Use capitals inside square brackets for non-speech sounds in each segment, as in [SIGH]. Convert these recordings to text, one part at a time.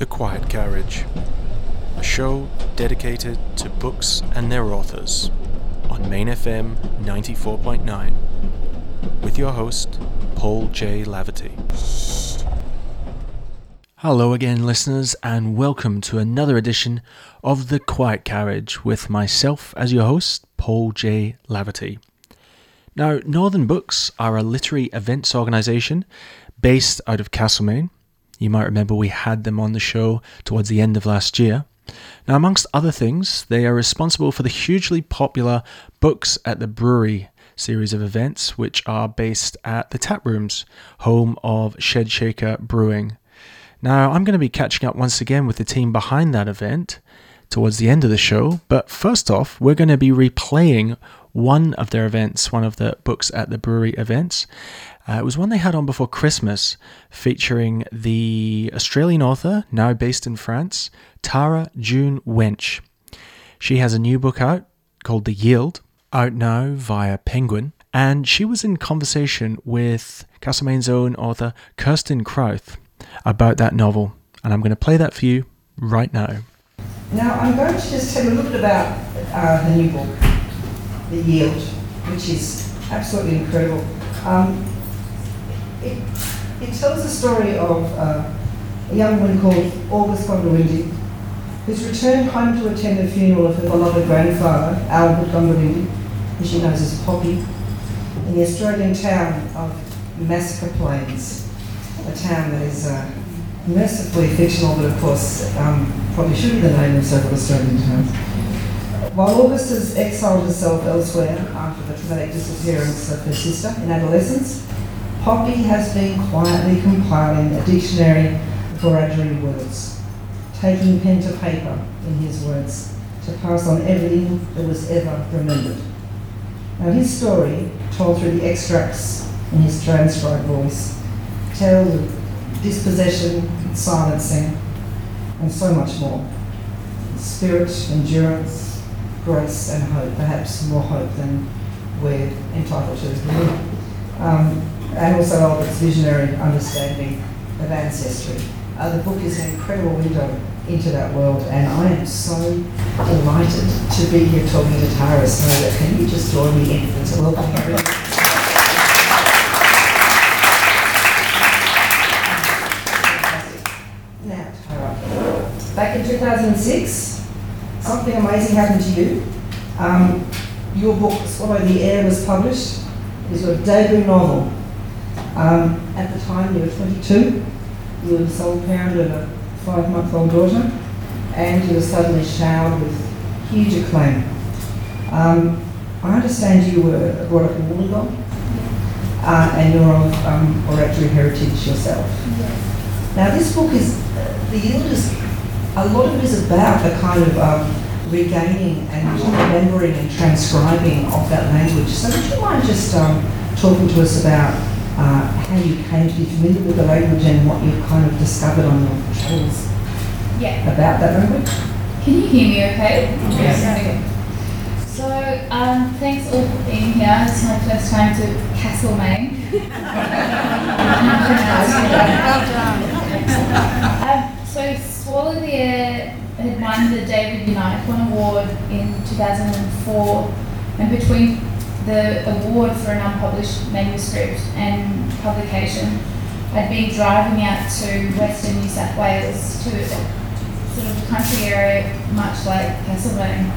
The Quiet Carriage, a show dedicated to books and their authors on Main FM 94.9 with your host, Paul J. Laverty. Hello again, listeners, and welcome to another edition of The Quiet Carriage with myself as your host, Paul J. Laverty. Now, Northern Books are a literary events organisation based out of Castlemaine. You might remember we had them on the show towards the end of last year. Now, amongst other things, they are responsible for the hugely popular Books at the Brewery series of events, which are based at the Tap Rooms, home of Shed Shaker Brewing. Now, I'm going to be catching up once again with the team behind that event towards the end of the show, but first off, we're going to be replaying one of their events, one of the Books at the Brewery events. Uh, it was one they had on before Christmas, featuring the Australian author, now based in France, Tara June Winch. She has a new book out called The Yield, out now via Penguin, and she was in conversation with Castlemaine's own author, Kirsten Krauth, about that novel. And I'm going to play that for you right now. Now, I'm going to just tell you a little bit about uh, the new book, The Yield, which is absolutely incredible. Um, it, it tells the story of uh, a young woman called August Gondiwindi, who's returned home to attend the funeral of her beloved grandfather, Albert Gondiwindi, who she knows as Poppy, in the Australian town of Massacre Plains, a town that is uh, mercifully fictional, but of course um, probably should be the name of several Australian towns. While August has exiled herself elsewhere after the traumatic disappearance of her sister in adolescence, Poppy has been quietly compiling a dictionary of Wiradjuri words, taking pen to paper, in his words, to pass on everything that was ever remembered. Now his story, told through the extracts in his transcribed voice, tells of dispossession, silencing, and so much more. Spirit, endurance, grace, and hope, perhaps more hope than we're entitled to. Um, and also Albert's visionary understanding of ancestry. Uh, the book is an incredible window into that world, and I am so delighted to be here talking to Tara Snow. Can you just join me in to welcome everyone? Tara, back in 2006, something amazing happened to you. Um, your book, Swallow the Air, was published. It was your debut novel. Um, at the time, you were 22. You were the sole parent of a five-month-old daughter, and you were suddenly showered with huge acclaim. Um, I understand you were brought up in Wollongong, uh, and you're of um, Wiradjuri heritage yourself. Now, this book is, uh, The Yield is, a lot of it is about the kind of um, regaining and remembering and transcribing of that language. So would you mind just um, talking to us about uh, how you came to be familiar with the language and what you've kind of discovered on your travels Yeah. about that language? Can you hear me okay? Yes. Okay. So, um, thanks all for being here. It's my first time to Castlemaine. um, so, Swallow the Air had won the David Unaipon Award in 2004, and between the award for an unpublished manuscript and publication, I'd been driving out to western New South Wales to a sort of country area much like Castlemaine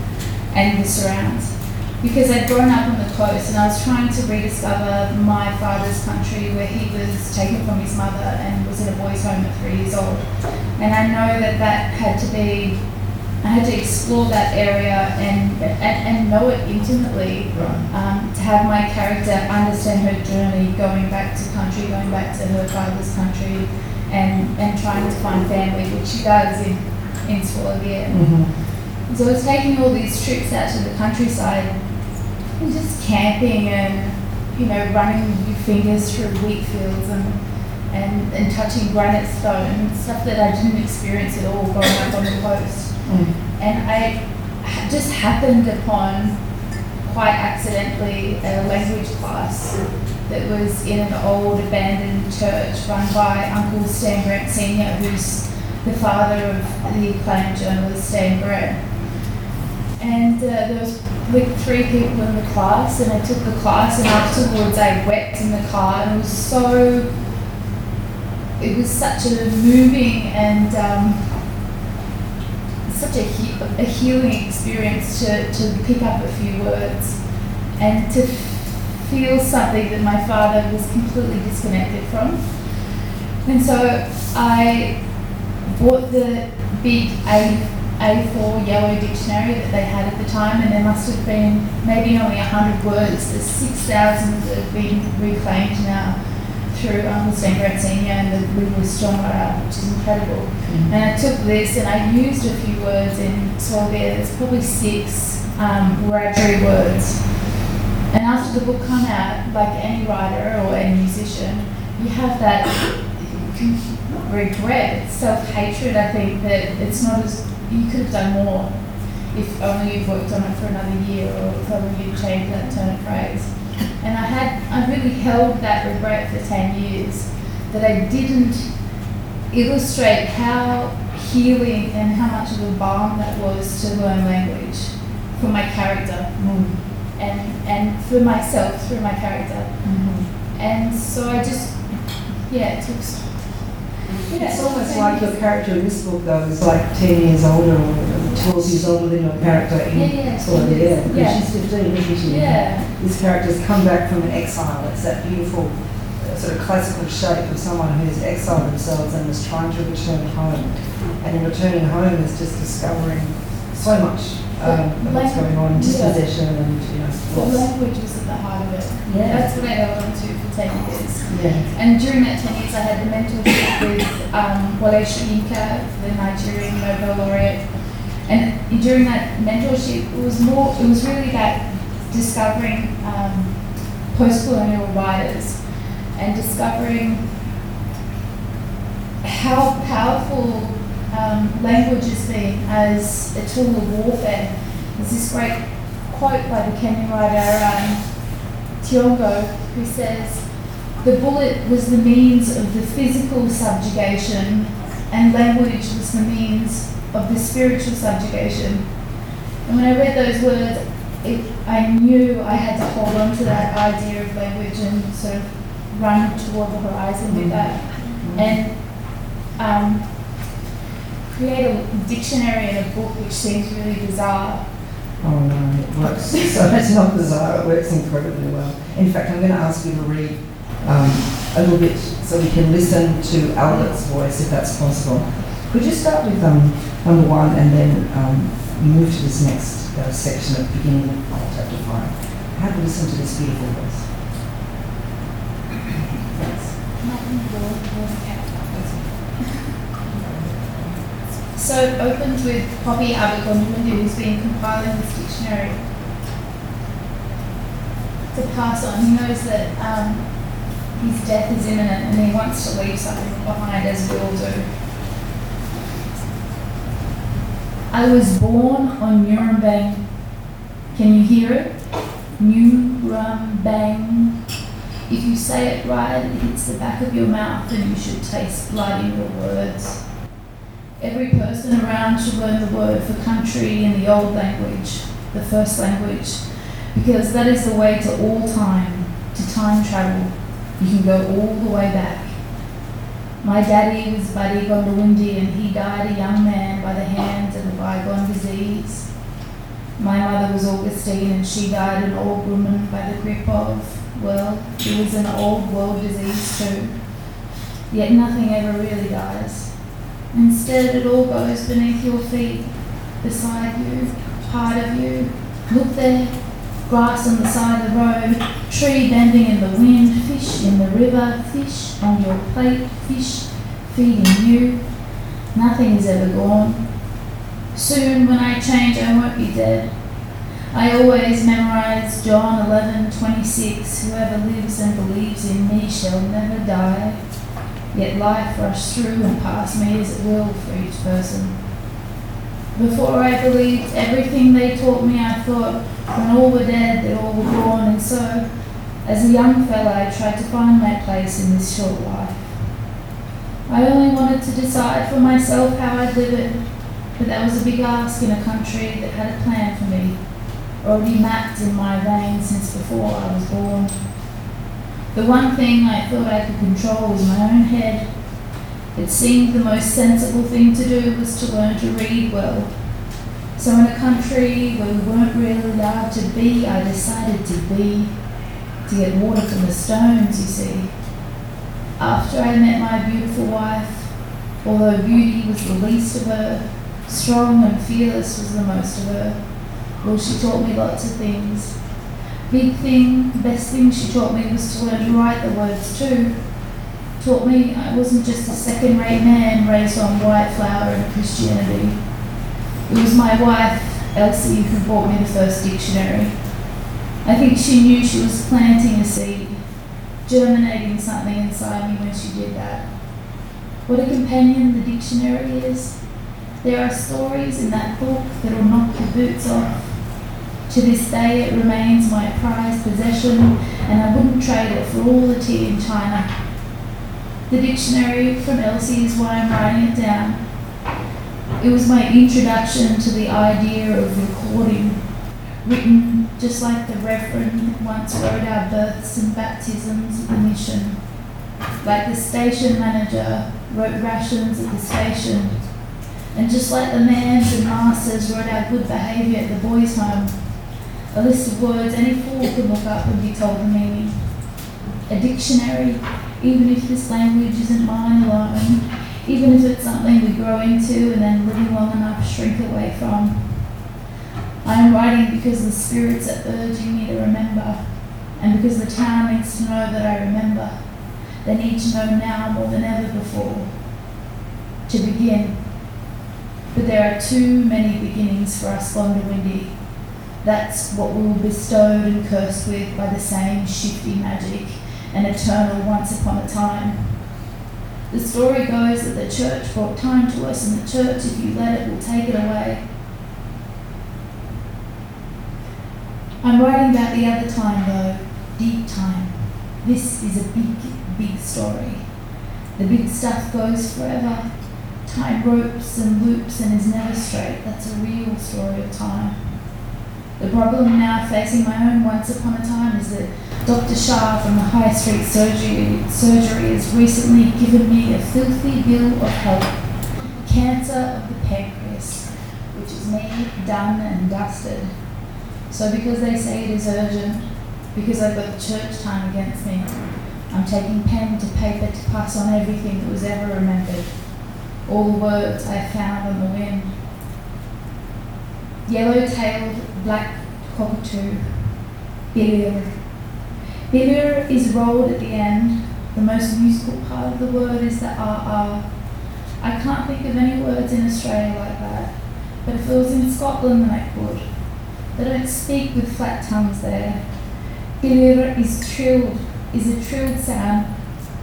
and the surrounds. Because I'd grown up on the coast and I was trying to rediscover my father's country where he was taken from his mother and was in a boys' home at three years old. And I know that that had to be, I had to explore that area and, and, and know it intimately um, to have my character understand her journey going back to country, going back to her father's country and, and trying to find family, which she does in, in Swallow the Mm-hmm. So I was taking all these trips out to the countryside and just camping and, you know, running your fingers through wheat fields and, and, and touching granite stone, stuff that I didn't experience at all growing up on the coast. Mm. And I just happened upon, quite accidentally, a language class that was in an old abandoned church run by Uncle Stan Grant Sr., who's the father of the acclaimed journalist Stan Grant. And uh, there was with three people in the class, and I took the class, and afterwards I wept in the car, and it was so. It was such a moving and um, such a, he- a healing experience to, to pick up a few words and to feel something that my father was completely disconnected from. And so I bought the big A, A4 yellow dictionary that they had at the time, and there must have been maybe only 100 words. There's 6,000 that have been reclaimed now through um, the Stan Grant Senior and the John Wright, which is incredible. And I took this and I used a few words in Swallow. There's probably six um, Wiradjuri words. And after the book came out, like any writer or any musician, you have that regret, self-hatred. I think that it's not as you could have done more if only you'd worked on it for another year, or if only you'd changed that turn of phrase. And I had, I really held that regret for ten years that I didn't illustrate how healing and how much of a balm that was to learn language for my character Mm. and, and for myself through my character. Mhm. And so I just, yeah, it took It's almost like your character in this book, though, is like 10 years older or 12 years older than your character in Yeah, yeah, Swallow the Air. Because yeah. she's 15, isn't she? Yeah, This character's come back from an exile. It's that beautiful uh, sort of classical shape of someone who's exiled themselves and is trying to return home. And in returning home is just discovering so much um, of what's going on, Yeah. dispossession and, you know, the language is at the heart of it. Yeah. That's what I held on to 10 years. Yeah. And during that 10 years, I had the mentorship with um, Wole Soyinka, the Nigerian Nobel laureate. And during that mentorship, it was more, it was really about discovering um, post-colonial writers and discovering how powerful um, language has been as a tool of warfare. There's this great quote by the Kenyan writer um, Thiong'o who says, the bullet was the means of the physical subjugation and language was the means of the spiritual subjugation. And when I read those words, it, I knew I had to hold on to that idea of language and sort of run toward the horizon with that. And um, create a dictionary and a book which seems really bizarre. Oh no, it works. [LAUGHS] so it's not bizarre, it works incredibly well. In fact, I'm going to ask you to read um, a little bit so we can listen to Albert's voice if that's possible. Could you start with um, number one and then um, move to this next uh, section at the beginning of chapter five? Have a listen to this beautiful voice. So it opens with Poppy Abercrombie, who's been compiling this dictionary to pass on. He knows that um, his death is imminent and he wants to leave something behind, as we all do. I was born on ngurambang. Can you hear it? ngurambang. If you say it right, it hits the back of your mouth and you should taste blood in your words. Every person around should learn the word for country in the old language, the first language, because that is the way to all time, to time travel. You can go all the way back. My daddy was Buddy Gondiwindi and he died a young man by the hands of a bygone disease. My mother was Augustine and she died an old woman by the grip of, well, it was an old world disease too. Yet nothing ever really dies. Instead, it all goes beneath your feet, beside you, part of you. Look there, grass on the side of the road, tree bending in the wind, fish in the river, fish on your plate, fish feeding you. Nothing is ever gone. Soon, when I change, I won't be dead. I always memorize John 11 26. Whoever lives and believes in me shall never die. Yet life rushed through and past me as it will for each person. Before I believed everything they taught me, I thought when all were dead, they all were gone, and so, as a young fellow, I tried to find my place in this short life. I only wanted to decide for myself how I'd live it, but that was a big ask in a country that had a plan for me, already mapped in my veins since before I was born. The one thing I thought I could control was my own head. It seemed the most sensible thing to do was to learn to read well. So in a country where we weren't really allowed to be, I decided to be, to get water from the stones, you see. After I met my beautiful wife, although beauty was the least of her, strong and fearless was the most of her. Well, she taught me lots of things. Big thing, the best thing she taught me was to learn to write the words too. Taught me I wasn't just a second rate man raised on white flour and Christianity. It was my wife, Elsie, who bought me the first dictionary. I think she knew she was planting a seed, germinating something inside me when she did that. What a companion the dictionary is. There are stories in that book that'll knock your boots off. To this day, it remains my prized possession, and I wouldn't trade it for all the tea in China. The dictionary from Elsie is why I'm writing it down. It was my introduction to the idea of recording, written just like the Reverend once wrote our births and baptisms at the mission, like the station manager wrote rations at the station, and just like the mans and masters wrote our good behaviour at the boys' home, a list of words any fool could look up and be told the meaning. A dictionary, even if this language isn't mine alone, even if it's something we grow into and then living long enough shrink away from. I am writing because the spirits are urging me to remember, and because the town needs to know that I remember. They need to know now more than ever before. To begin. But there are too many beginnings for us Gondiwindi. That's what we were bestowed and cursed with by the same shifty magic and eternal once upon a time. The story goes that the church brought time to us, and the church, if you let it, will take it away. I'm writing about the other time, though, deep time. This is a big, big story. The big stuff goes forever. Time ropes and loops and is never straight. That's a real story of time. The problem now facing my own once upon a time is that Dr. Shah from the High Street Surgery, surgery has recently given me a filthy bill of health. Cancer of the pancreas, which is me, done and dusted. So because they say it is urgent, because I've got the church time against me, I'm taking pen to paper to pass on everything that was ever remembered. All the words I found on the wind. Yellow-tailed black cockatoo, Bilir. Bilir is rolled at the end. The most musical part of the word is the RR. I can't think of any words in Australia like that, but if it was in Scotland then I could. They don't speak with flat tongues there. Bilir is trilled, is a trilled sound.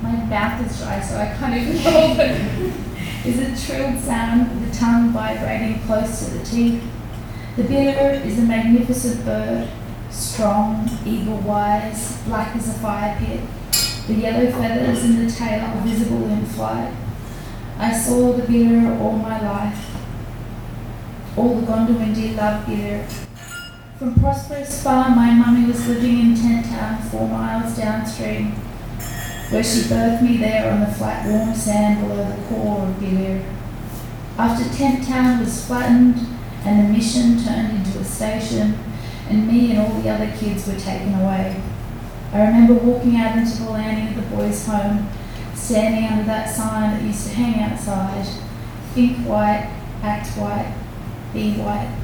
My mouth is dry so I can't even [LAUGHS] hold it. is a trilled sound the tongue vibrating close to the teeth. The bilir is a magnificent bird, strong, eagle-wise, black as a fire pit. The yellow feathers in the tail are visible in flight. I saw the bilir all my life. All the Gondiwindi love bilir. From Prosperous Farm, my mummy was living in Tent Town, four miles downstream, where she birthed me there on the flat, warm sand below the core of Bilir. After Tent Town was flattened and the mission turned into a station, and me and all the other kids were taken away. I remember walking out into the landing of the boys' home, standing under that sign that used to hang outside Think white, act white, be white.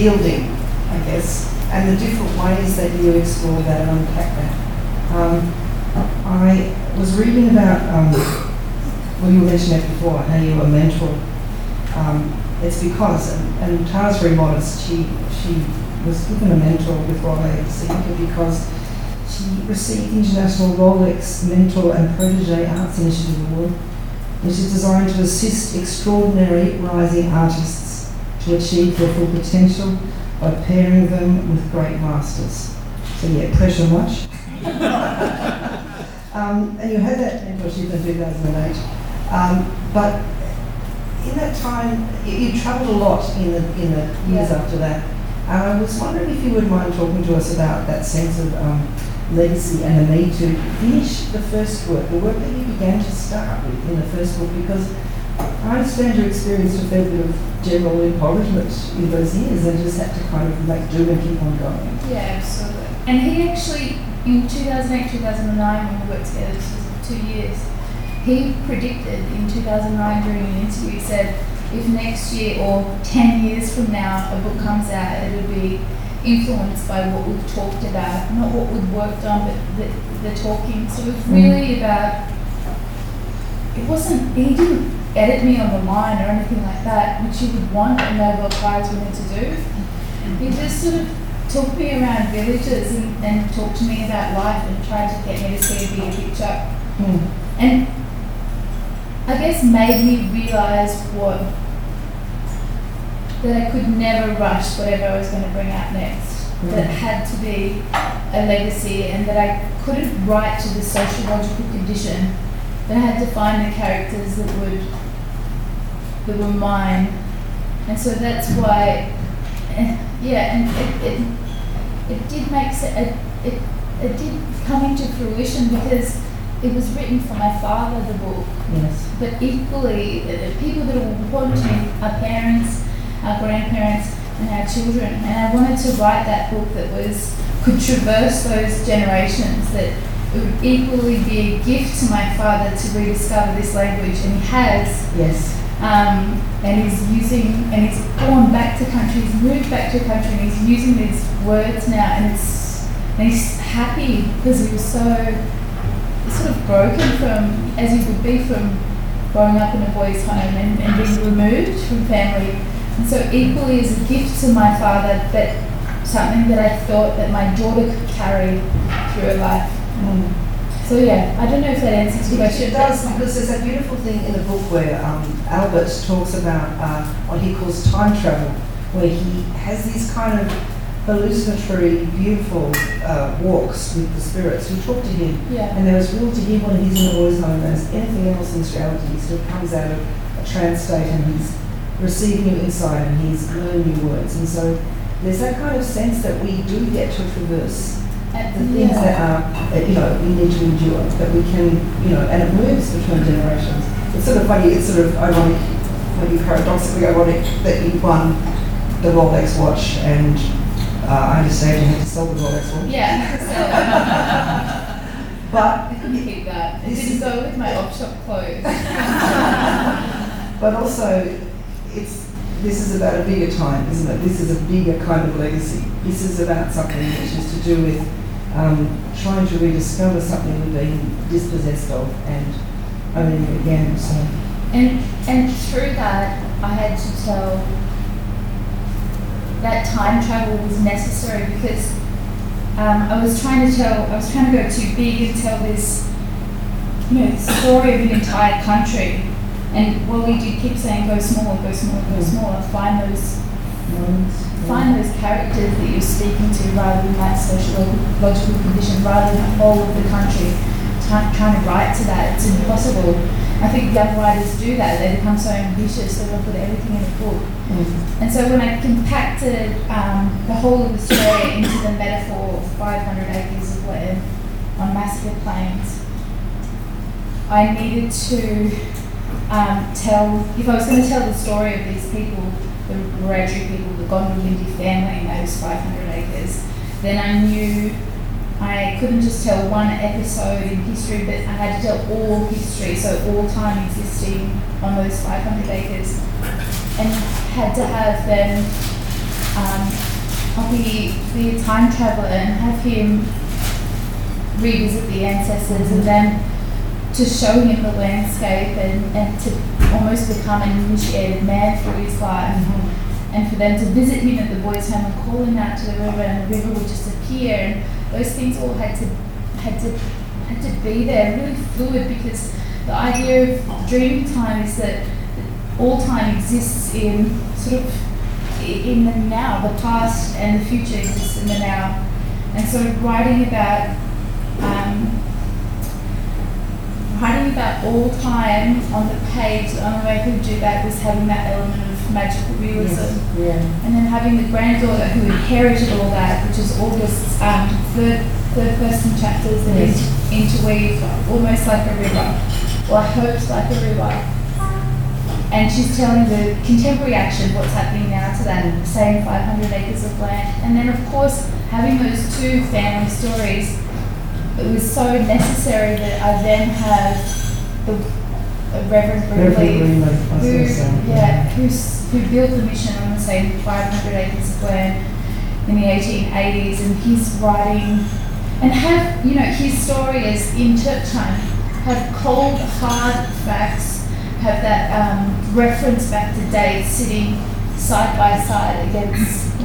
Yielding, I guess, and the different ways that you explore that and unpack that. Um, I was reading about, um, well, you mentioned it before, how you were mentored. Um, it's because, and, and Tara's very modest, she, she was given a mentor with Wole Soyinka because she received the International Rolex Mentor and Protege Arts Initiative Award which is designed to assist extraordinary rising artists to achieve their full potential by pairing them with great masters. So yeah, pressure much. [LAUGHS] um, and you had that mentorship in 2008. Um, but in that time, you, you travelled a lot in the, in the years Yeah. after that. And I was wondering if you would mind talking to us about that sense of um, legacy and the need to finish the first work, the work that you began to start with in the first book, because I understand you experienced a fair bit of general impoverishment in those years and just had to kind of make do and keep on going. Yeah, absolutely. And he actually, in 2008, 2009, when we worked together, this was two years, he predicted in 2009 during an interview, he said, if next year or 10 years from now a book comes out, it'll be influenced by what we've talked about, not what we've worked on, but the, the talking. So it was mm. really about, it wasn't, he didn't edit me on the line or anything like that, which you would want a Nobel Prize winner to do. He just sort of took me around villages and, and talked to me about life and tried to get me to see a bigger picture. Hmm. And I guess made me realise what that I could never rush whatever I was going to bring out next. That it had to be a legacy and that I couldn't write to the sociological condition. That I had to find the characters that would were mine. And so that's why yeah, and it, it, it did make sense. It, it, it did come into fruition because it was written for my father, the book. Yes. But equally, the people that are important to me are parents, our grandparents, and our children. And I wanted to write that book that was could traverse those generations. That it would equally be a gift to my father to rediscover this language, and he has Yes. Um, and he's using and he's gone back to country, he's moved back to country and he's using these words now and it's and he's happy because he was so sort of broken from, as he would be from growing up in a boys' home and, and being removed from family. And so equally as a gift to my father, that something that I thought that my daughter could carry through her life. Mm. So yeah, I don't know if that answers your It does because there's a beautiful thing in the book where um, Albert talks about uh, what he calls time travel, where he has these kind of hallucinatory, beautiful uh, walks with the spirits who talk to him. Yeah. And there is real to him when he's in the boys' home as anything else in reality. He of comes out of a trance state and he's receiving new insight and he's learning new words. And so there's that kind of sense that we do get to traverse the things yeah. that are, you know, we need to endure, that we can, you know, and it moves between generations. It's sort of funny, it's sort of ironic, maybe paradoxically ironic, that you won the Rolex watch and uh, I understand you had to sell the Rolex watch. Yeah. [LAUGHS] [LAUGHS] But, I couldn't keep that. It This didn't is- go with my op shop clothes. [LAUGHS] but also, it's, this is about a bigger time, isn't it? This is a bigger kind of legacy. This is about something which is to do with um, trying to rediscover something we've been dispossessed of and owning it again. So, And and through that, I had to tell that time travel was necessary because um, I was trying to tell, I was trying to go too big and tell this, you know, story of an entire country. And while we did keep saying go smaller, go smaller, go smaller, find those find those characters that you're speaking to rather than that social logical condition, rather than the whole of the country try- trying to write to that. It's impossible. I think young writers do that. They become so ambitious that they want to put everything in a book. Mm. And so when I compacted um, the whole of Australia into the metaphor of 500 acres of land on Massacre Plains, I needed to um, tell, if I was going to tell the story of these people, the Wiradjuri people, the Gondiwindi family in those 500 acres, then I knew I couldn't just tell one episode in history, but I had to tell all history, so all time existing on those 500 acres, and had to have them um, a time traveller and have him revisit the ancestors and then to show him the landscape and, and to almost become an initiated man through his life. And for them to visit him at the boys' home and call him out to the river and the river would just appear and those things all had to had to had to be there, really fluid because the idea of dream time is that all time exists in sort of in the now, the past and the future exists in the now. And so writing about um, writing about all time on the page, the only way I could do that was having that element of magical realism. Yeah. And then having the granddaughter who inherited all that, which is August's um, third, third person chapters that Yes. interweave almost like a river, or I hoped like a river. And she's telling the contemporary action what's happening now to that same 500 acres of land. And then, of course, having those two family stories, it was so necessary that I then have the uh, Reverend Greenleaf, who, yeah, who's, who built the mission on the same 500 acres of land in the 1880s, and he's writing, and have, you know, his story is in church time, have cold, hard facts, have that um, reference back to dates sitting side by side against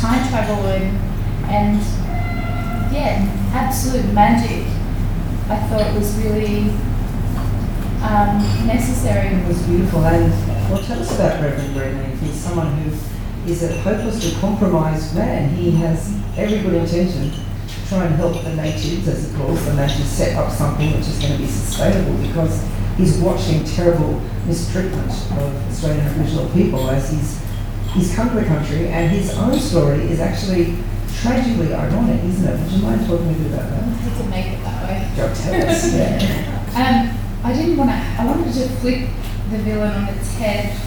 time travel and, and yeah, absolute magic. I thought was really um, necessary. It was beautiful. And well, tell us about Reverend Greenleaf. He's someone who is a hopelessly compromised man. He has every good intention to try and help the natives, as he calls and to set up something which is going to be sustainable because he's watching terrible mistreatment of Australian Aboriginal people as he's he's come to the country and his own story is actually tragically ironic, isn't it? Would you mind talking a bit about I that? had to make it that way. Tell us. Yeah. Um, I didn't want to. I wanted to flip the villain on its head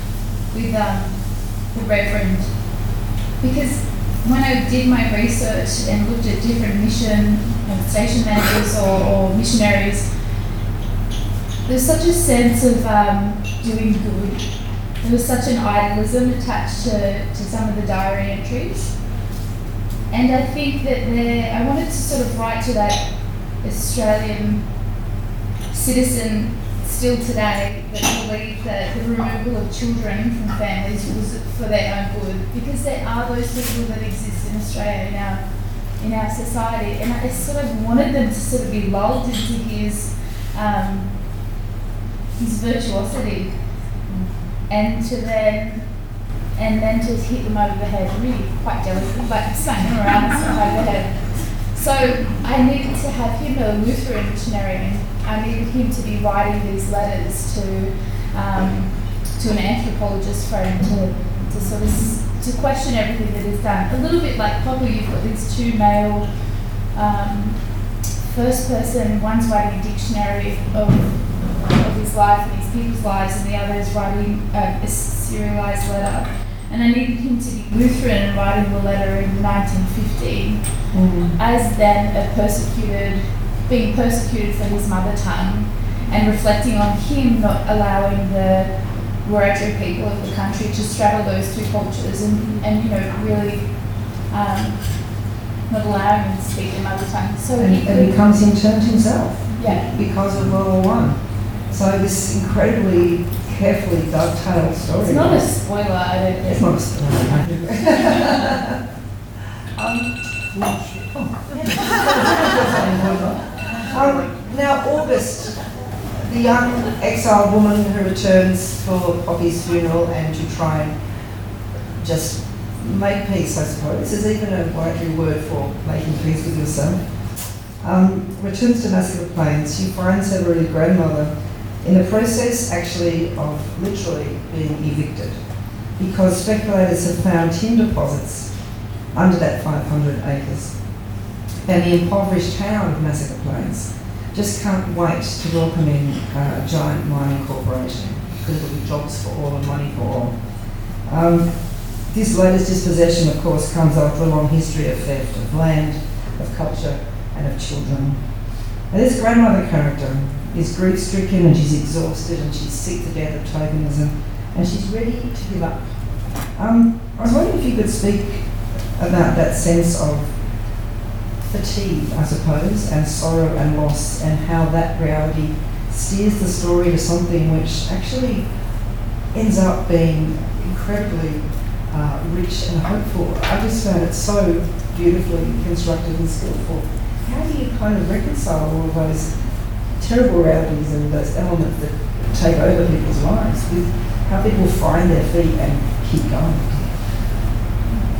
with um, the Reverend because when I did my research and looked at different mission and station managers or, or missionaries, there's such a sense of um, doing good. There was such an idealism attached to, to some of the diary entries. And I think that I wanted to sort of write to that Australian citizen still today that believe that the removal of children from families was for their own good, because there are those people that exist in Australia our in our society, and I sort of wanted them to sort of be lulled into his um, his virtuosity, and to then and then to hit them over the head, really quite delicately, like smack them around over the head. So I needed to have him a Lutheran missionary, and I needed him to be writing these letters to um, to an anthropologist friend to, to sort of to question everything that is done. A little bit like Pablo, you've got these two male um, first person, one's writing a dictionary of, of his life and his people's lives, and the other is writing uh, a serialized letter. And I needed him to be Lutheran and writing the letter in 1915 as then a persecuted, being persecuted for his mother tongue and reflecting on him not allowing the Wiradjuri people of the country to straddle those two cultures and, and you know, really um, not allowing them to speak their mother tongue. So And, he and could, becomes interned himself yeah, because of World War One. So this incredibly carefully dovetailed story. it's not a spoiler, I don't It's not a spoiler. [LAUGHS] um, [LAUGHS] um, now, August, the young exiled woman who returns for Poppy's funeral and to try and just make peace, I suppose. There's even a Wiradjuri word for making peace with yourself. Um, returns to Massacre Plains. She finds her really grandmother in the process, actually, of literally being evicted because speculators have found tin deposits under that 500 acres. And the impoverished town of Massacre Plains just can't wait to welcome in uh, a giant mining corporation because it'll be jobs for all and money for all. Um, this latest dispossession, of course, comes after a long history of theft of land, of culture, and of children. And this grandmother character is grief stricken and she's exhausted and she's sick to death of tokenism and she's ready to give up. Um, I was wondering if you could speak about that sense of fatigue, I suppose, and sorrow and loss, and how that reality steers the story to something which actually ends up being incredibly uh, rich and hopeful. I just found it so beautifully constructed and skillful. How do you kind of reconcile all of those terrible realities and those elements that take over people's lives with how people find their feet and keep going?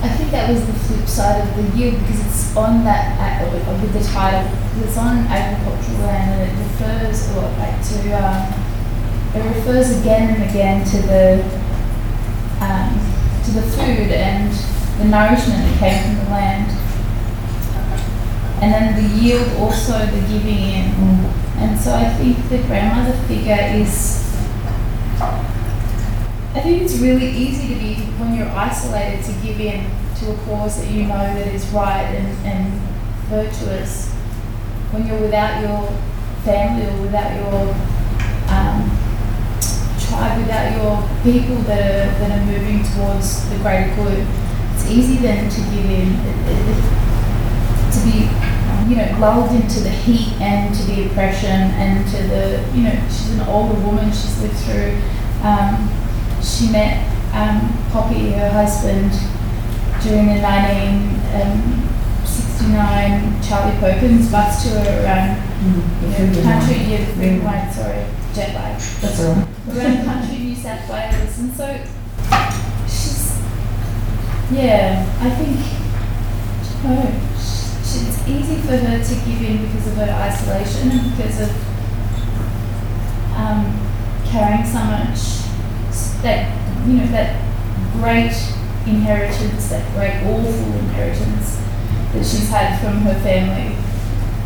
I think that was the flip side of the yield because it's on that, uh, with the title, it's on agricultural land and it refers a lot back to, um, it refers again and again to the, um, to the food and the nourishment that came from the land. And then the yield also the giving in. And so I think the grandmother figure is I think it's really easy to be, when you're isolated, to give in to a cause that you know that is right and, and virtuous. When you're without your family or without your um, tribe, without your people that are, that are moving towards the greater good, it's easy then to give in, it- it- to be, you know, lulled into the heat and to the oppression and to the, you know, she's an older woman, she's lived through. Um, she met um, Poppy, her husband, during the 1969 Charlie Perkins bus tour around you know, country, yeah, Freedom Line, sorry, jet lag, That's all right. around country New South Wales. And so she's, yeah, I think, it's easy for her to give in because of her isolation and because of um, carrying so much that you know that great inheritance, that great awful inheritance that she's had from her family.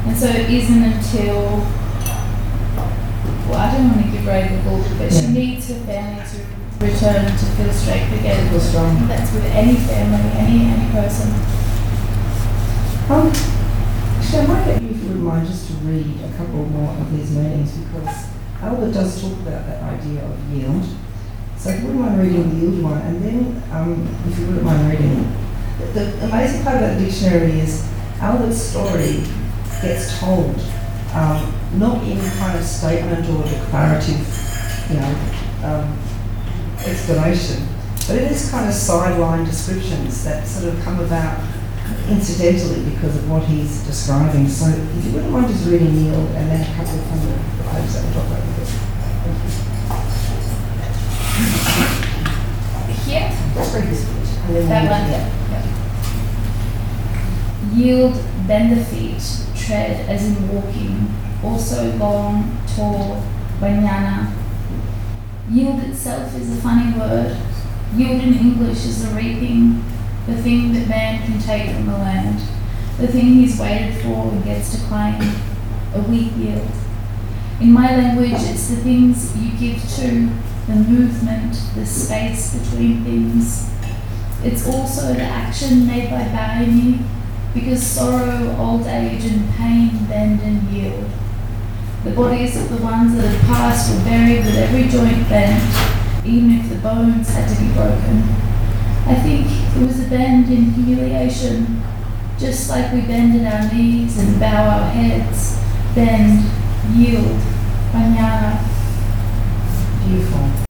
And so it isn't until well, I don't want to give Ray the book, but she needs her family to return to feel straight again. Feel strong. That's with any family, any any person. Um, actually, I you, if you wouldn't mind, just to read a couple more of these meetings because Albert does talk about that idea of yield. So if you wouldn't mind reading the yield one, and then um, if you wouldn't mind reading the, the amazing part about the dictionary is Albert's story gets told, um, not in kind of statement or declarative, you know, um, explanation, but it is kind of sideline descriptions that sort of come about incidentally because of what he's describing. So if you wouldn't mind just reading Yield and then a couple the, the pages that we'll talk about. Thank you. Here, Let's read this then that one. yeah. Yield, bend the feet, tread as in walking, also long, tall, wanyana. Yield itself is a funny word. Yield in English is the reaping, the thing that man can take from the land, the thing he's waited for and gets to claim, a weak yield. In my language, it's the things you give to, the movement, the space between things. It's also the action made by Baimi, because sorrow, old age, and pain bend and yield. The bodies of the ones that had passed were buried with every joint bent, even if the bones had to be broken. I think it was a bend in humiliation, just like we bend in our knees and bow our heads, bend, yield, banyana. Beautiful.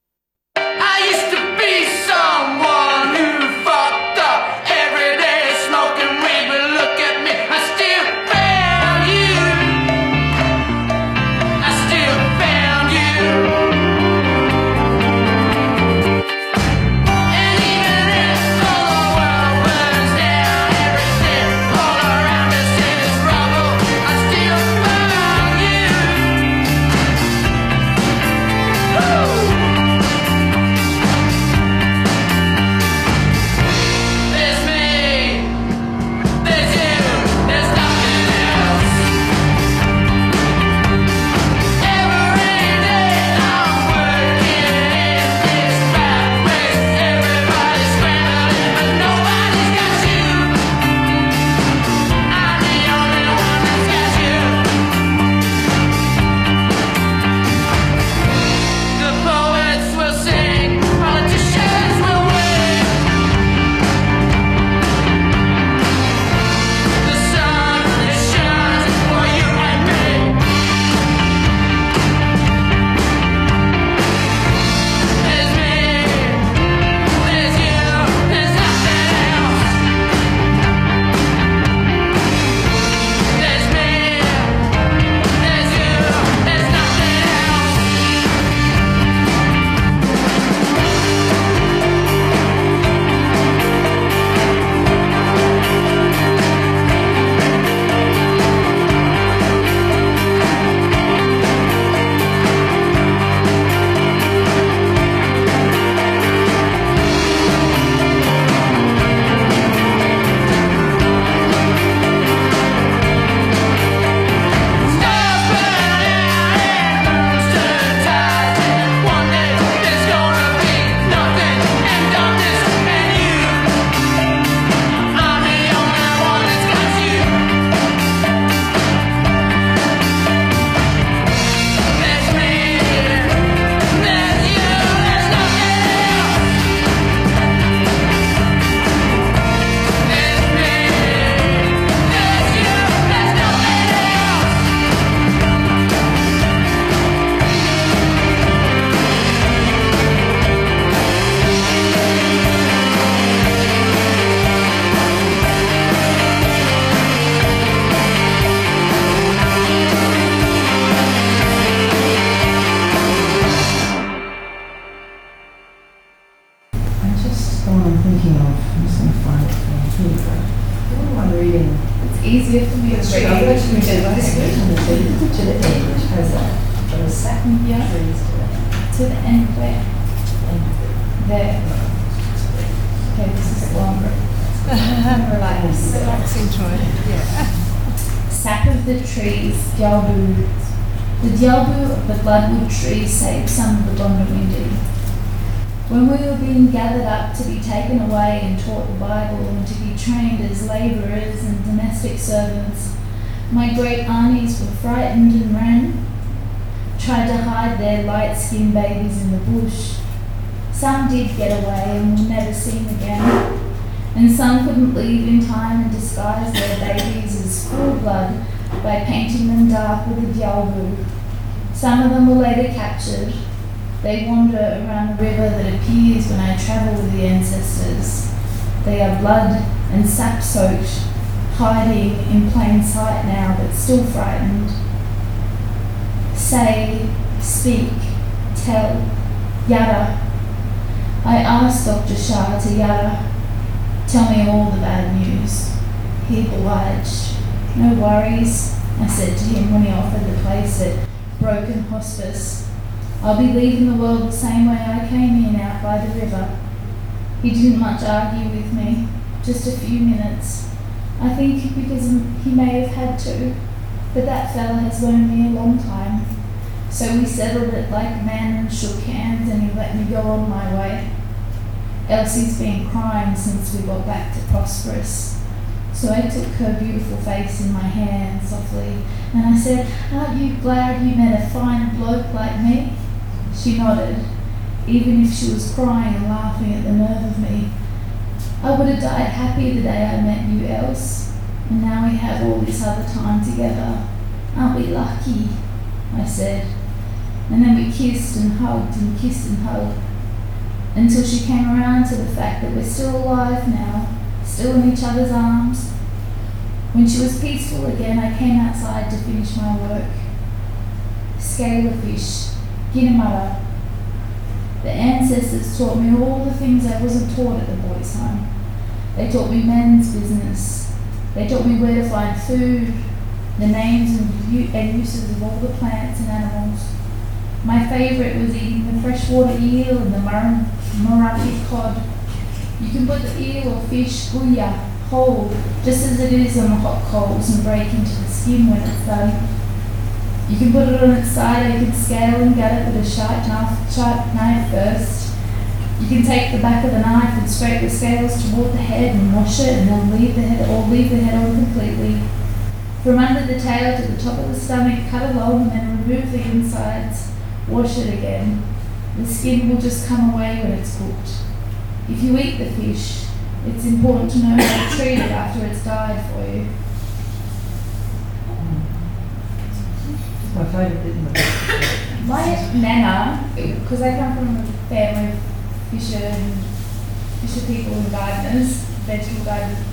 The bloodwood trees saved some of the Gondiwindi. When we were being gathered up to be taken away and taught the Bible and to be trained as labourers and domestic servants, my great aunties were frightened and ran, tried to hide their light-skinned babies in the bush. Some did get away and were never seen again. And some couldn't leave in time and disguise their babies as full blood by painting them dark with a dialbu. Some of them were later captured. They wander around the river that appears when I travel with the ancestors. They are blood and sap soaked, hiding in plain sight now, but still frightened. Say, speak, tell, yada. I asked Dr. Shah to yada, tell me all the bad news. He obliged. No worries, I said to him when he offered the place at Broken Hospice. I'll be leaving the world the same way I came in out by the river. He didn't much argue with me, just a few minutes. I think because he may have had to, but that fella has known me a long time. So we settled it like men and shook hands and he let me go on my way. Elsie's been crying since we got back to Prosperous. So I took her beautiful face in my hand softly and I said, Aren't you glad you met a fine bloke like me? She nodded, even if she was crying and laughing at the nerve of me. I would have died happy the day I met you, Else, and now we have all this other time together. Aren't we lucky? I said. And then we kissed and hugged and kissed and hugged until she came around to the fact that we're still alive now, still in each other's arms. When she was peaceful again, I came outside to finish my work. Scale of fish, Guinamara. The ancestors taught me all the things I wasn't taught at the boys' home. They taught me men's business. They taught me where to find food, the names and, uses of all the plants and animals. My favourite was eating the freshwater eel and the Mar- cod. You can put the eel or fish guya whole, just as it is on the hot coals, and break into the skin when it's done. You can put it on its side, or you can scale and gut it with a sharp knife, sharp knife first. You can take the back of the knife and scrape the scales toward the head and wash it, and then leave the head or leave the head on completely. From under the tail to the top of the stomach, cut along and then remove the insides. Wash it again. The skin will just come away when it's cooked. If you eat the fish, it's important to know how to treat it after it's died for you. It's my favourite bit in the. My nana, because I come from a family of fisher and fisher people and gardeners, vegetable gardeners,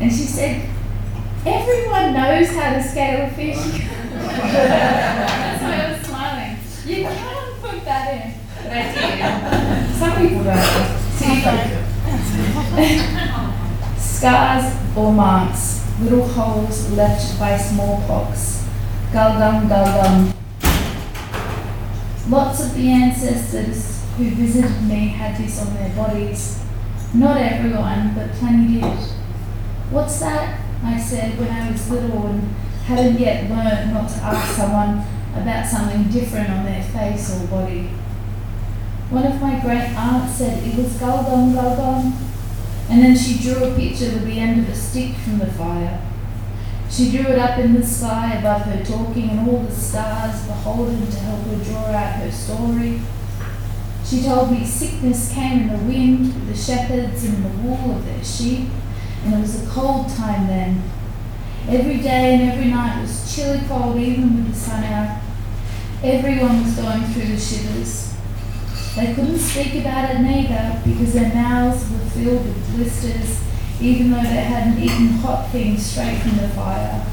and she said, everyone knows how to scale a fish. [LAUGHS] That's why I was smiling. You can't put that in. But I did. Some people don't. Scars or marks, little holes left by smallpox. Gulgum, gulgum. Lots of the ancestors who visited me had this on their bodies. Not everyone, but plenty did. What's that? I said when I was little and hadn't yet learned not to ask someone about something different on their face or body. One of my great aunts said it was gulgum gulgum, and then she drew a picture with the end of a stick from the fire. She drew it up in the sky above her talking, and all the stars beholden to help her draw out her story. She told me sickness came in the wind with the shepherds and the wool of their sheep, and it was a cold time then. Every day and every night was chilly cold, even with the sun out. Everyone was going through the shivers. They couldn't speak about it neither because their mouths were filled with blisters, even though they hadn't eaten hot things straight from the fire.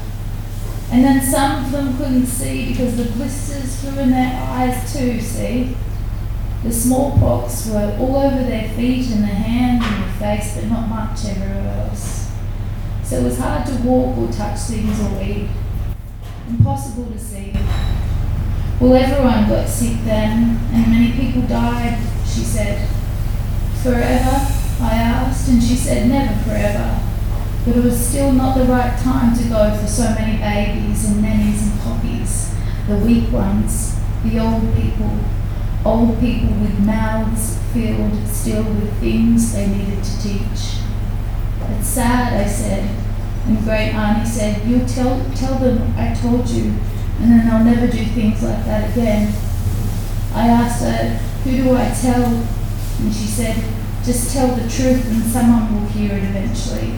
And then some of them couldn't see because the blisters flew in their eyes too, see? The smallpox were all over their feet and their hands and their face, but not much everywhere else. So it was hard to walk or touch things or eat. Impossible to see. Well, everyone got sick then, and many people died, she said. Forever? I asked, and she said never forever. But it was still not the right time to go for so many babies and nannies and poppies, the weak ones, the old people, old people with mouths filled still with things they needed to teach. It's sad, I said, and Great Auntie said, You tell tell them I told you, and then I'll never do things like that again. I asked her, Who do I tell? And she said, just tell the truth and someone will hear it eventually.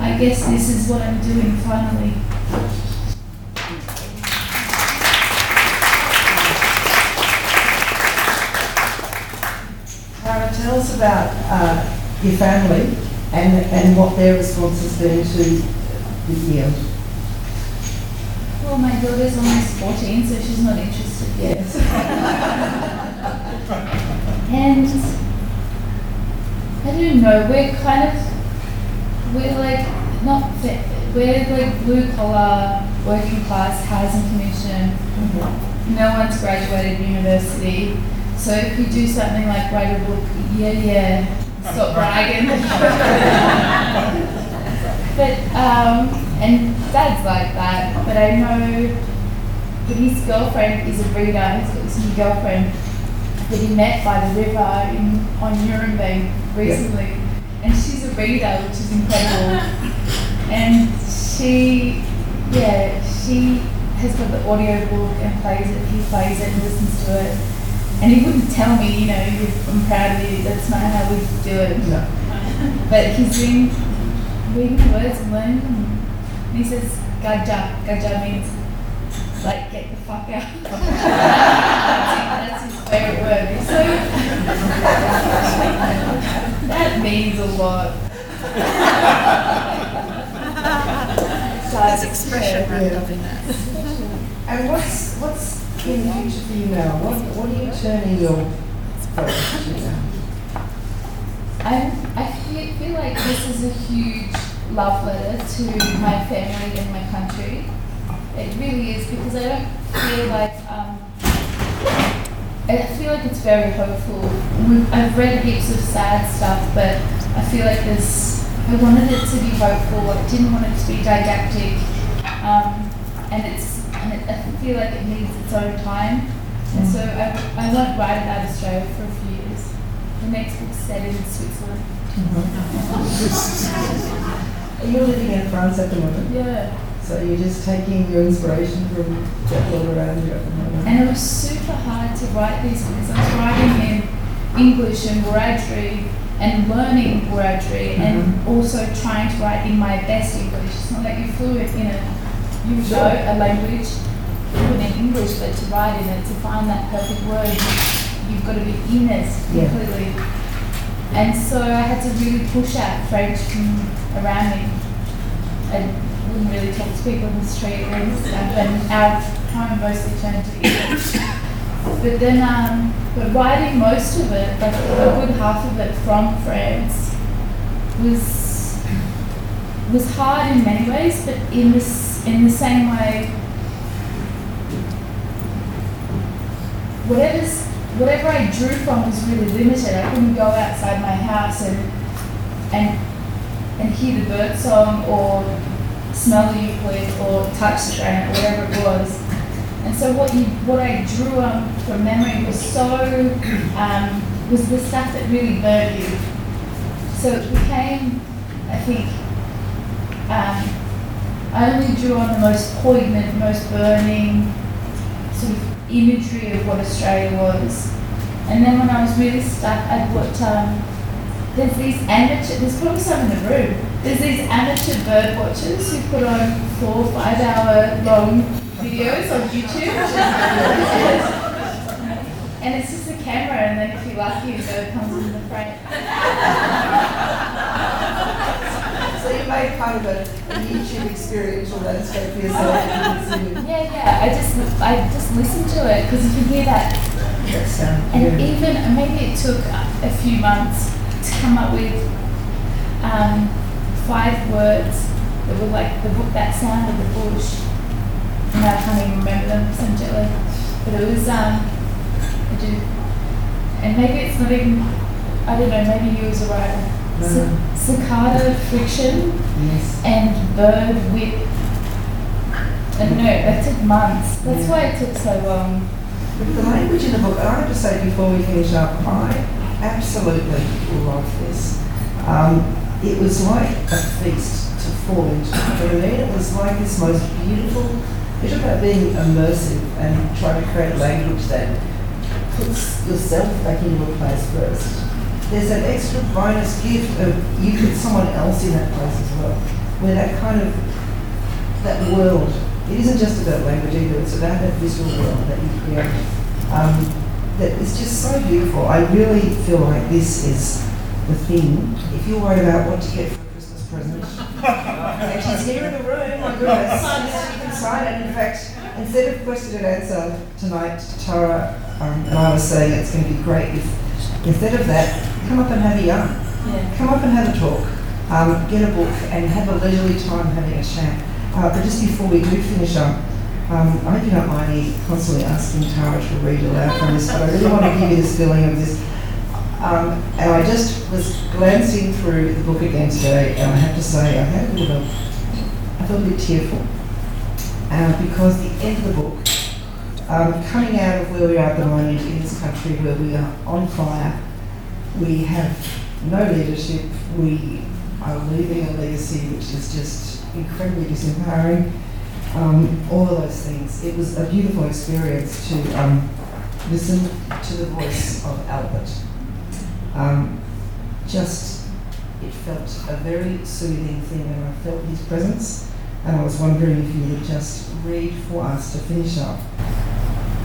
I guess this is what I'm doing finally. Tara, tell us about uh, your family and, and what their response has been to the yield. Well, my daughter's almost 14, so she's not interested yet. and I don't know, we're kind of, we're like, not, we're like blue collar, working class, housing commission. No one's graduated university. So if you do something like write a book, yeah, yeah, stop bragging. [LAUGHS] but, um, and dad's like that, but I know but his girlfriend is a breeder, he's got this new girlfriend that he met by the river in, on Nuremberg recently. And she's a reader, which is incredible. [LAUGHS] and she, yeah, she has got the audio book and plays it, he plays it and listens to it. And he wouldn't tell me, you know, I'm proud of you, that's not how we do it. No. But he's been reading words and learning. And he says, Gaja. Gaja means, like, get the fuck out. [LAUGHS] that's, his, favourite word. So, that means a lot. There's expression wrapped Yeah. up in that. And what's, what's in the future for you now? What, what are you turning your focus to now? I, I feel, feel like this is a huge love letter to my family and my country. It really is because I don't feel like um, I feel like it's very hopeful. I've read heaps of sad stuff, but I feel like this. I wanted it to be hopeful. I didn't want it to be didactic, um, and it's. And it, I feel like it needs its own time, and so I, I won't write about Australia for a few years. The next book's set in Switzerland. [LAUGHS] You're living in France at the moment, Yeah. so you're just taking your inspiration from all around you at the moment. And it was super hard to write these because I was writing in English and Wiradjuri and learning Wiradjuri and mm-hmm. also trying to write in my best English. It's not like you're fluent in it. You know a language, fluent in English, but to write in it, to find that perfect word, you've got to be in it Yeah. And so I had to really push out French from around me. I wouldn't really talk to people in the street and stuff, and our home mostly turned to English. But then, um, but writing most of it, like a good half of it from France, was was hard in many ways, but in this in the same way, whatever's whatever I drew from was really limited. I couldn't go outside my house and and and hear the bird song or smell the eucalypt or touch the granite, or whatever it was. And so what you what I drew on from memory was so um, was the stuff that really burned you. So it became, I think, um, I only drew on the most poignant, most burning sort of imagery of what Australia was. And then when I was really stuck, I'd watch, um, there's these amateur, there's probably some in the room, there's these amateur bird watchers who put on four, five hour long videos on YouTube. [LAUGHS] and it's just a camera, and then if you're lucky, a bird comes in the frame. [LAUGHS] So you made kind of a, a YouTube experiential landscape for yourself. and [LAUGHS] Yeah, yeah, I just, I just listen to it because you can hear that that sound. And yeah. even maybe it took a few months to come up with um, five words that were like the book that sound of the bush. And I can't even remember them because I'm jet lagged. But it was um, I do, and maybe it's not even. I don't know. Maybe you as a writer. No, cicada friction Yes. and bird whip. And don't. That took months. That's why it took so long. But the language in the book, I have to say before we finish up, I absolutely love this. Um, it was like a feast to fall into. Do you know what I mean? It was like this most beautiful. You talk about being immersive and trying to create language that puts yourself back in your place first. There's an extra bonus gift of you put someone else in that place as well, where that kind of that world. It isn't just about language either. It's about that visual world that you create. Um, that is just so beautiful. I really feel like this is the thing. If you're worried about what to get for a Christmas present, [LAUGHS] and she's here in the room. My goodness, you can sign it. In fact, instead of question and answer tonight, Tara um, and I was saying it's going to be great if instead of that, come up and have a yarn. Yeah. Come up and have a talk. Um, get a book and have a leisurely time having a chat. Uh, but just before we do finish up, um, I hope you don't mind me constantly asking Tara to read aloud from this, but I really want to give you this feeling of this. Um, and I just was glancing through the book again today, and I have to say I had a bit of a, I felt a bit tearful uh, because the end of the book, um, coming out of where we are at the moment in this country, where we are on fire, we have no leadership, we are leaving a legacy which is just incredibly disempowering. Um, all of those things. It was a beautiful experience to um, listen to the voice of Albert. Um, just, it felt a very soothing thing, and I felt his presence. And I was wondering if you would just read for us to finish up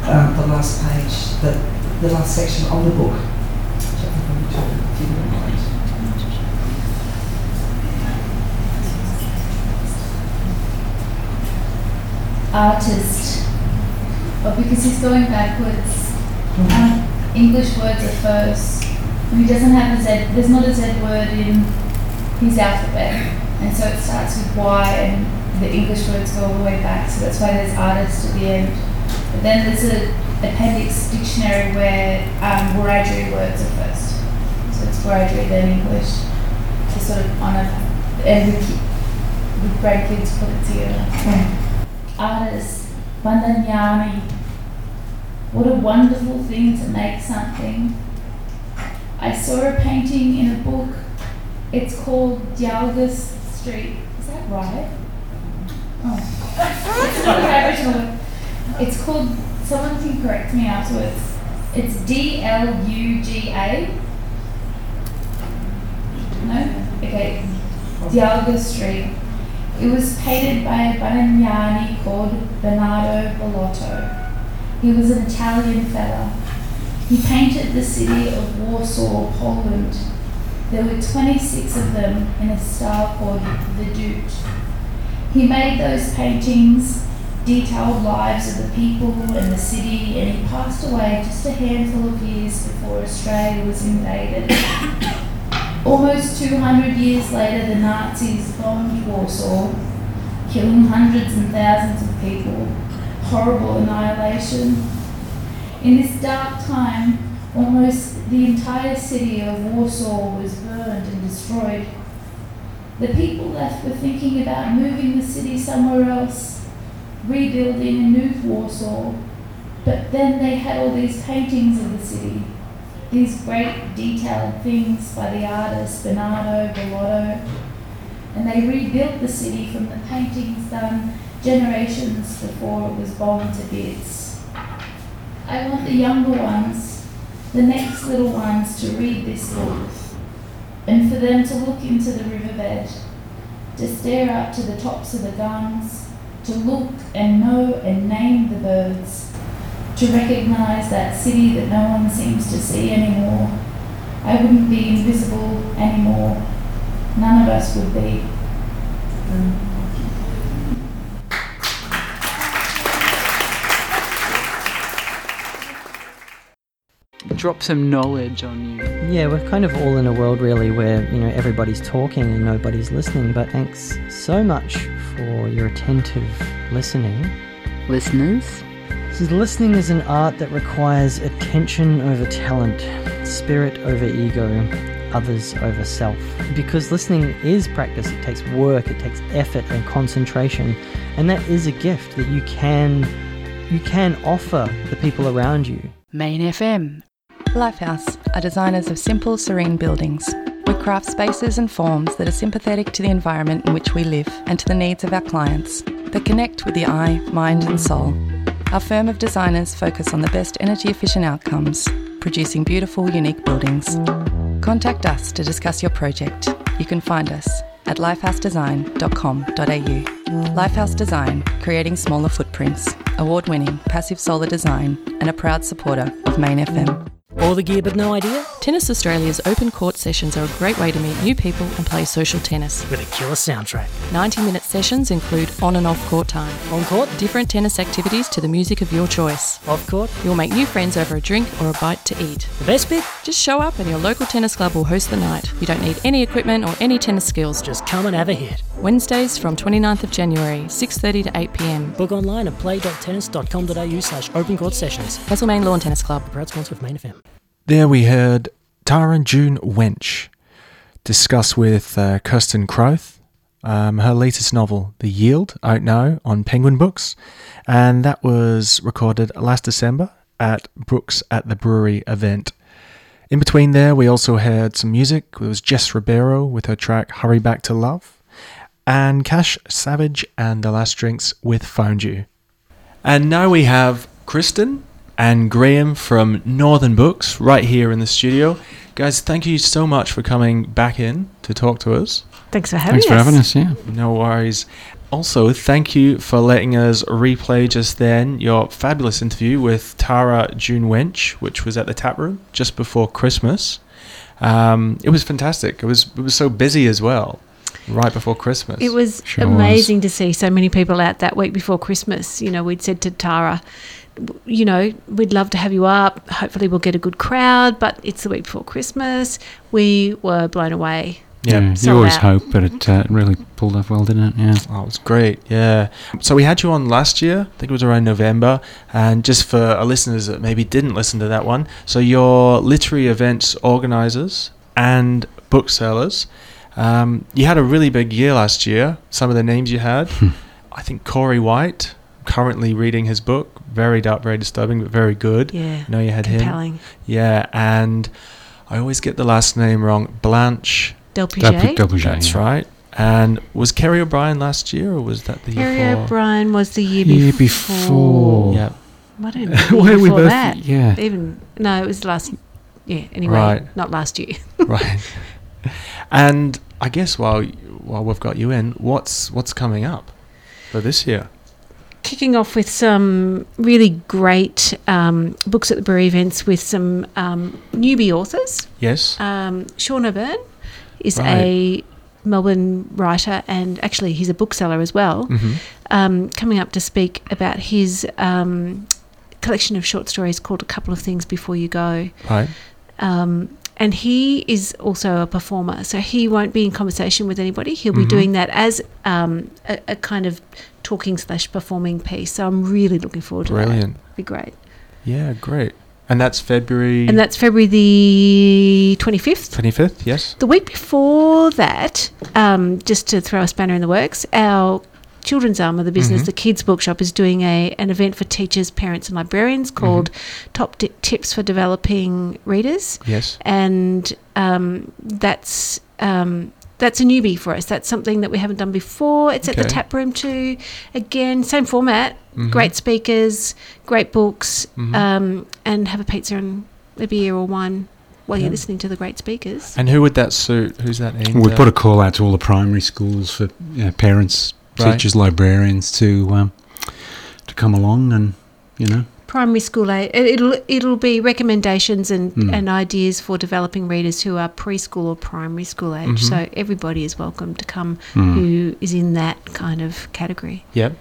um, the last page, the, the last section of the book. Artist. But because he's going backwards, um, English words are first. He doesn't have a Z, there's not a Z word in his alphabet. And so it starts with Y and the English words go all the way back. So that's why there's artist at the end. But then there's a appendix dictionary where um, wiradjuri words are first. So it's wiradjuri then English. To sort of honour, and we keep, the grandkids put it together. [LAUGHS] Artist, Bandanyani. What a wonderful thing to make something. I saw a painting in a book. It's called Dialgus Street. Is that right? Oh. [LAUGHS] the. It's called, someone can correct me afterwards. It's D L U G A. No? Okay. Dialga Street. It was painted by a Bandanyani called Bernardo Bellotto. He was an Italian fella. He painted the city of Warsaw, Poland. There were 26 of them in a style called Vedute. He made those paintings, detailed lives of the people and the city, and he passed away just a handful of years before Australia was invaded. Almost 200 years later, the Nazis bombed Warsaw, killing hundreds and thousands of people. Horrible annihilation. In this dark time, almost the entire city of Warsaw was burned and destroyed. The people left were thinking about moving the city somewhere else, rebuilding a new Warsaw. But then they had all these paintings of the city, these great detailed things by the artist Bernardo Bellotto. And they rebuilt the city from the paintings done generations before it was bombed to bits. I want the younger ones, the next little ones, to read this book and for them to look into the riverbed, to stare up to the tops of the guns, to look and know and name the birds, to recognize that city that no one seems to see anymore. I wouldn't be invisible anymore. None of us would be. drop some knowledge on you. Yeah, we're kind of all in a world really where, you know, everybody's talking and nobody's listening, but thanks so much for your attentive listening. Listeners, So listening is an art that requires attention over talent, spirit over ego, others over self. Because listening is practice, it takes work, it takes effort and concentration, and that is a gift that you can you can offer the people around you. Main FM. Lifehouse are designers of simple, serene buildings. We craft spaces and forms that are sympathetic to the environment in which we live and to the needs of our clients, that connect with the eye, mind, and soul. Our firm of designers focus on the best energy efficient outcomes, producing beautiful, unique buildings. Contact us to discuss your project. You can find us at lifehousedesign.com.au. Lifehouse Design, creating smaller footprints, award winning passive solar design, and a proud supporter of Main FM. All the gear but no idea? Tennis Australia's open court sessions are a great way to meet new people and play social tennis. With a killer soundtrack. 90 minute sessions include on and off court time, On court, different tennis activities to the music of your choice. off court. You'll make new friends over a drink or a bite to eat. The best bit? Just show up and your local tennis club will host the night. You don't need any equipment or any tennis skills. Just come and have a hit. Wednesdays from 29th of January, 6:30 to 8 p.m. Book online at play.tennis.com.au slash open court sessions. Castlemaine Lawn Tennis Club. Proud sponsor of Main FM. There we heard Tara June Winch discuss with uh, Kirsten Krauth um, her latest novel, The Yield, out now on Penguin Books, and that was recorded last December at Books at the Brewery event. In between there, we also heard some music. It was Jess Ribeiro with her track Hurry Back to Love, and Cash Savage and The Last Drinks with Found You. And now we have Kristen and Graham from Northern Books right here in the studio. Guys, thank you so much for coming back in to talk to us. Thanks for having Thanks us. for having us. Yeah. No worries. Also, thank you for letting us replay just then your fabulous interview with Tara June Winch, which was at the tap room just before Christmas. Um, it was fantastic. It was it was so busy as well, right before Christmas. It was Sure was. amazing to see so many people out that week before Christmas. You know, we'd said to Tara, w- you know, we'd love to have you up. Hopefully, we'll get a good crowd, but it's the week before Christmas. We were blown away. Yeah, you sold always out. hope, but it uh, really pulled off well, didn't it? Yeah. Oh, it was great. Yeah. So we had you on last year. I think it was around November. And just for our listeners that maybe didn't listen to that one, so you're literary events organizers and booksellers. Um, you had a really big year last year. Some of the names you had, I think Corey White, currently reading his book, very dark, very disturbing, but very good. Yeah, I know you had him. compelling. Yeah, and I always get the last name wrong. Blanche. Del Double, Puget. double That's yeah. right. And was Kerry O'Brien last year, or was that the year Harry before? O'Brien was the year, Year before. before. Yeah. I don't [LAUGHS] know. the Where year we before both- that. yeah. Even no, it was last. Yeah. Anyway, Right. not last year. [LAUGHS] right. And I guess while while we've got you in, what's what's coming up for this year? Kicking off with some really great um, books at the brewery events with some um, newbie authors. Yes. Um, Sean O'Beirne is Right. a Melbourne writer and actually he's a bookseller as well. Mhm. Um, coming up to speak about his um, collection of short stories called A Couple of Things Before You Go. Right. Um, and he is also a performer, so he won't be in conversation with anybody. He'll be Mhm. doing that as um, a, a kind of talking slash performing piece. So I'm really looking forward to that. Brilliant. Be great. Yeah, great. And that's February And that's February the 25th. twenty fifth. Yes. The week before that, um, just to throw a spanner in the works, our children's arm of the business, Mhm. the Kids Bookshop, is doing a an event for teachers, parents, and librarians called Mm-hmm. Top Di- Tips for Developing Readers. Yes. and um, that's um, that's a newbie for us. That's something that we haven't done before. It's at the tap room too. Again, same format. Mhm. Great speakers, great books, Mhm. um, and have a pizza and a beer or wine while Yeah. you're listening to the great speakers. And who would that suit? Who's that aimed We put a call out to all the primary schools for you know, parents, Right. teachers, librarians to um, to come along and you know Primary school age. It'll it'll be recommendations and, Mm. and ideas for developing readers who are preschool or primary school age. Mhm. So everybody is welcome to come Mm. who is in that kind of category. Yep.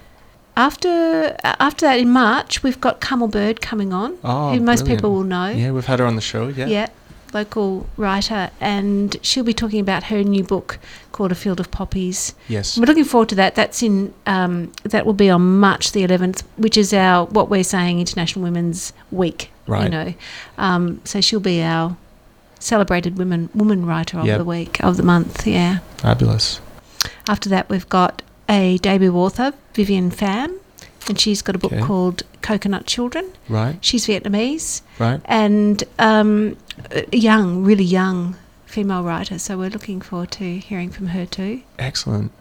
After after that, in March, we've got Carmel Bird coming on, Oh, who most brilliant. people will know. Yeah, we've had her on the show. Yeah. Yeah, local writer, and she'll be talking about her new book called A Field of Poppies. Yes. We're looking forward to that. That's in um, that will be on March the 11th, which is our what we're saying International Women's Week. Right. You know, um, so she'll be our celebrated women woman writer of Yep. the week of the month. Yeah. Fabulous. After that, we've got a debut author, Vivian Pham, and she's got a book Okay. called Coconut Children. Right. She's Vietnamese Right. and um, young, really young female writer. So we're looking forward to hearing from her too. Excellent.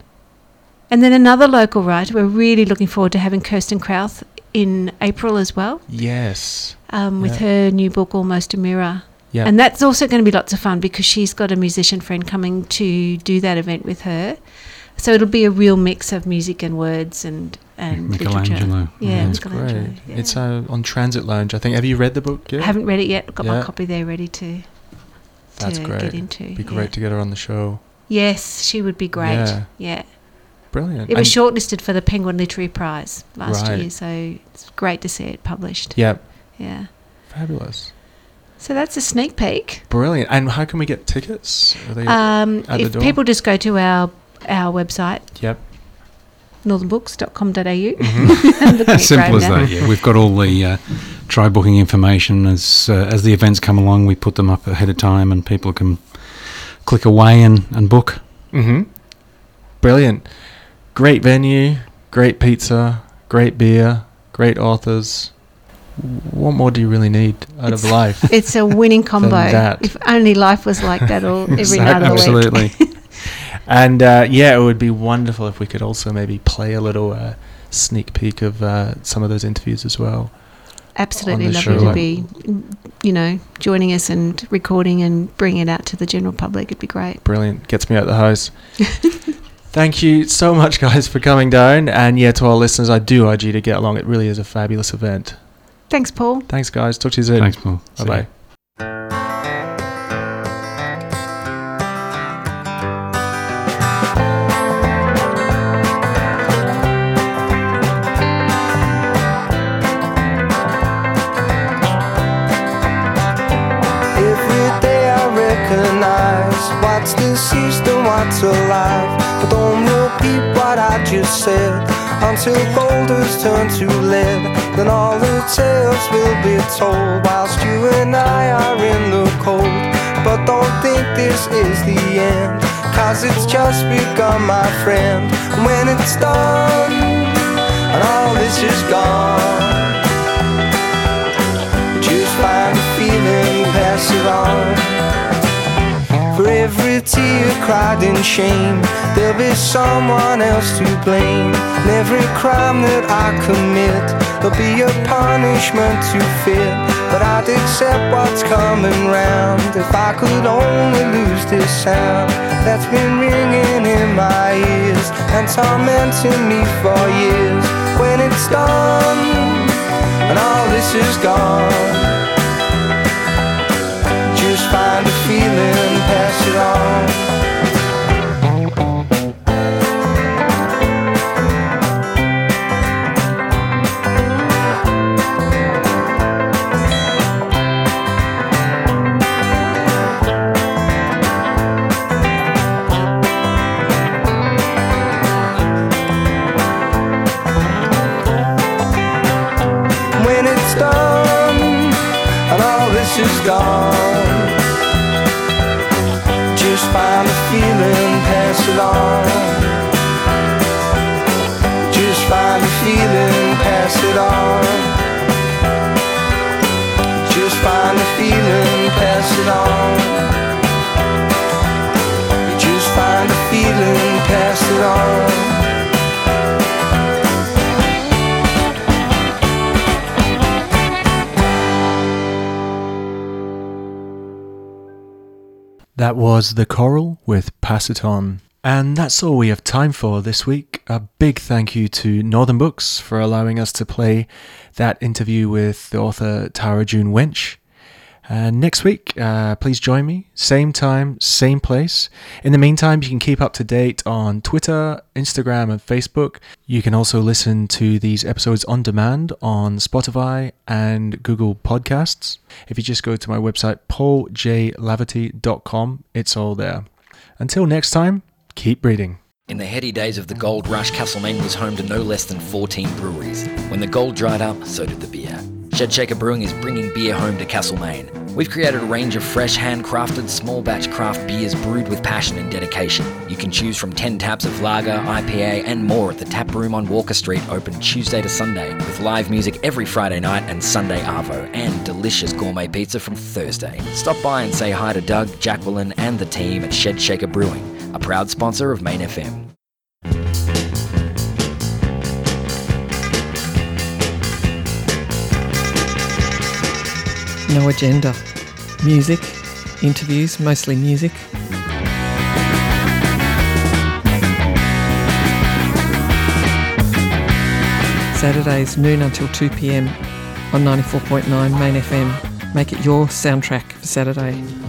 And then another local writer, we're really looking forward to having Kirsten Krauth in April as well, Yes. um, with Yeah. her new book, Almost a Mirror. Yeah. And that's also going to be lots of fun because she's got a musician friend coming to do that event with her. So it'll be a real mix of music and words and and literature. Michelangelo. Yeah, That's Michelangelo. great. yeah. It's uh, on Transit Lounge, I think. Have you read the book yet? I haven't read it yet. I've got my copy there ready to That's to great. get into. It'd be yeah. great to get her on the show. Yes, she would be great. Yeah. Yeah. Brilliant. It was And- shortlisted for the Penguin Literary Prize last Right. year, so it's great to see it published. Yeah. Yeah. Fabulous. So that's a sneak peek. Brilliant. And how can we get tickets? Are they Um, if people just go to our our website, Yep. northernbooks.com.au. Mm-hmm. [LAUGHS] I'm looking at As simple as that. Yeah, we've got all the uh, TryBooking information as uh, as the events come along. We put them up ahead of time, and people can click away and, and book. Mm-hmm. Brilliant. Great venue, great pizza, great beer, great authors. What more do you really need out of life? [LAUGHS] It's a winning combo. that. If only life was like that all every night of the Absolutely. [LAUGHS] week. And uh, yeah, it would be wonderful if we could also maybe play a little uh, sneak peek of uh, some of those interviews as well. Absolutely on the lovely show. to be, you know, joining us and recording and bringing it out to the general public. It'd be great. Brilliant. Gets me out the house. [LAUGHS] Thank you so much, guys, for coming down. And yeah, to our listeners, I do urge you to get along. It really is a fabulous event. Thanks, Paul. Thanks, guys. Talk to you soon. Thanks, Paul. Bye bye. Deceased and what's alive. But don't repeat what I just said until boulders turn to lead. Then all the tales will be told whilst you and I are in the cold. But don't think this is the end, cause it's just begun, my friend. And when it's done, and all this is gone. Just find a feeling, pass it on. For every tear cried in shame, there'll be someone else to blame. And every crime that I commit, there'll be a punishment to fit. But I'd accept what's coming round if I could only lose this sound that's been ringing in my ears and tormenting me for years. When it's done and all this is gone. Just find a feeling, it on. That was The Coral with Pass It On. And that's all we have time for this week. A big thank you to Northern Books for allowing us to play that interview with the author Tara June Winch. And next week, uh, please join me, same time, same place. In the meantime, you can keep up to date on Twitter, Instagram, and Facebook. You can also listen to these episodes on demand on Spotify and Google Podcasts. If you just go to my website, pauljlavity.com, it's all there. Until next time, keep reading. In the heady days of the gold rush, Castlemaine was home to no less than 14 breweries. When the gold dried up, so did the beer. Shed Shaker Brewing is bringing beer home to Castlemaine. We've created a range of fresh, handcrafted, small batch craft beers brewed with passion and dedication. You can choose from 10 taps of lager, IPA, and more at the tap room on Walker Street, open Tuesday to Sunday, with live music every Friday night and Sunday Arvo, and delicious gourmet pizza from Thursday. Stop by and say hi to Doug, Jacqueline, and the team at Shed Shaker Brewing, a proud sponsor of Main FM. No agenda, music, interviews, mostly music. Saturdays, noon until 2 pm on 94.9 Main FM. Make it your soundtrack for Saturday.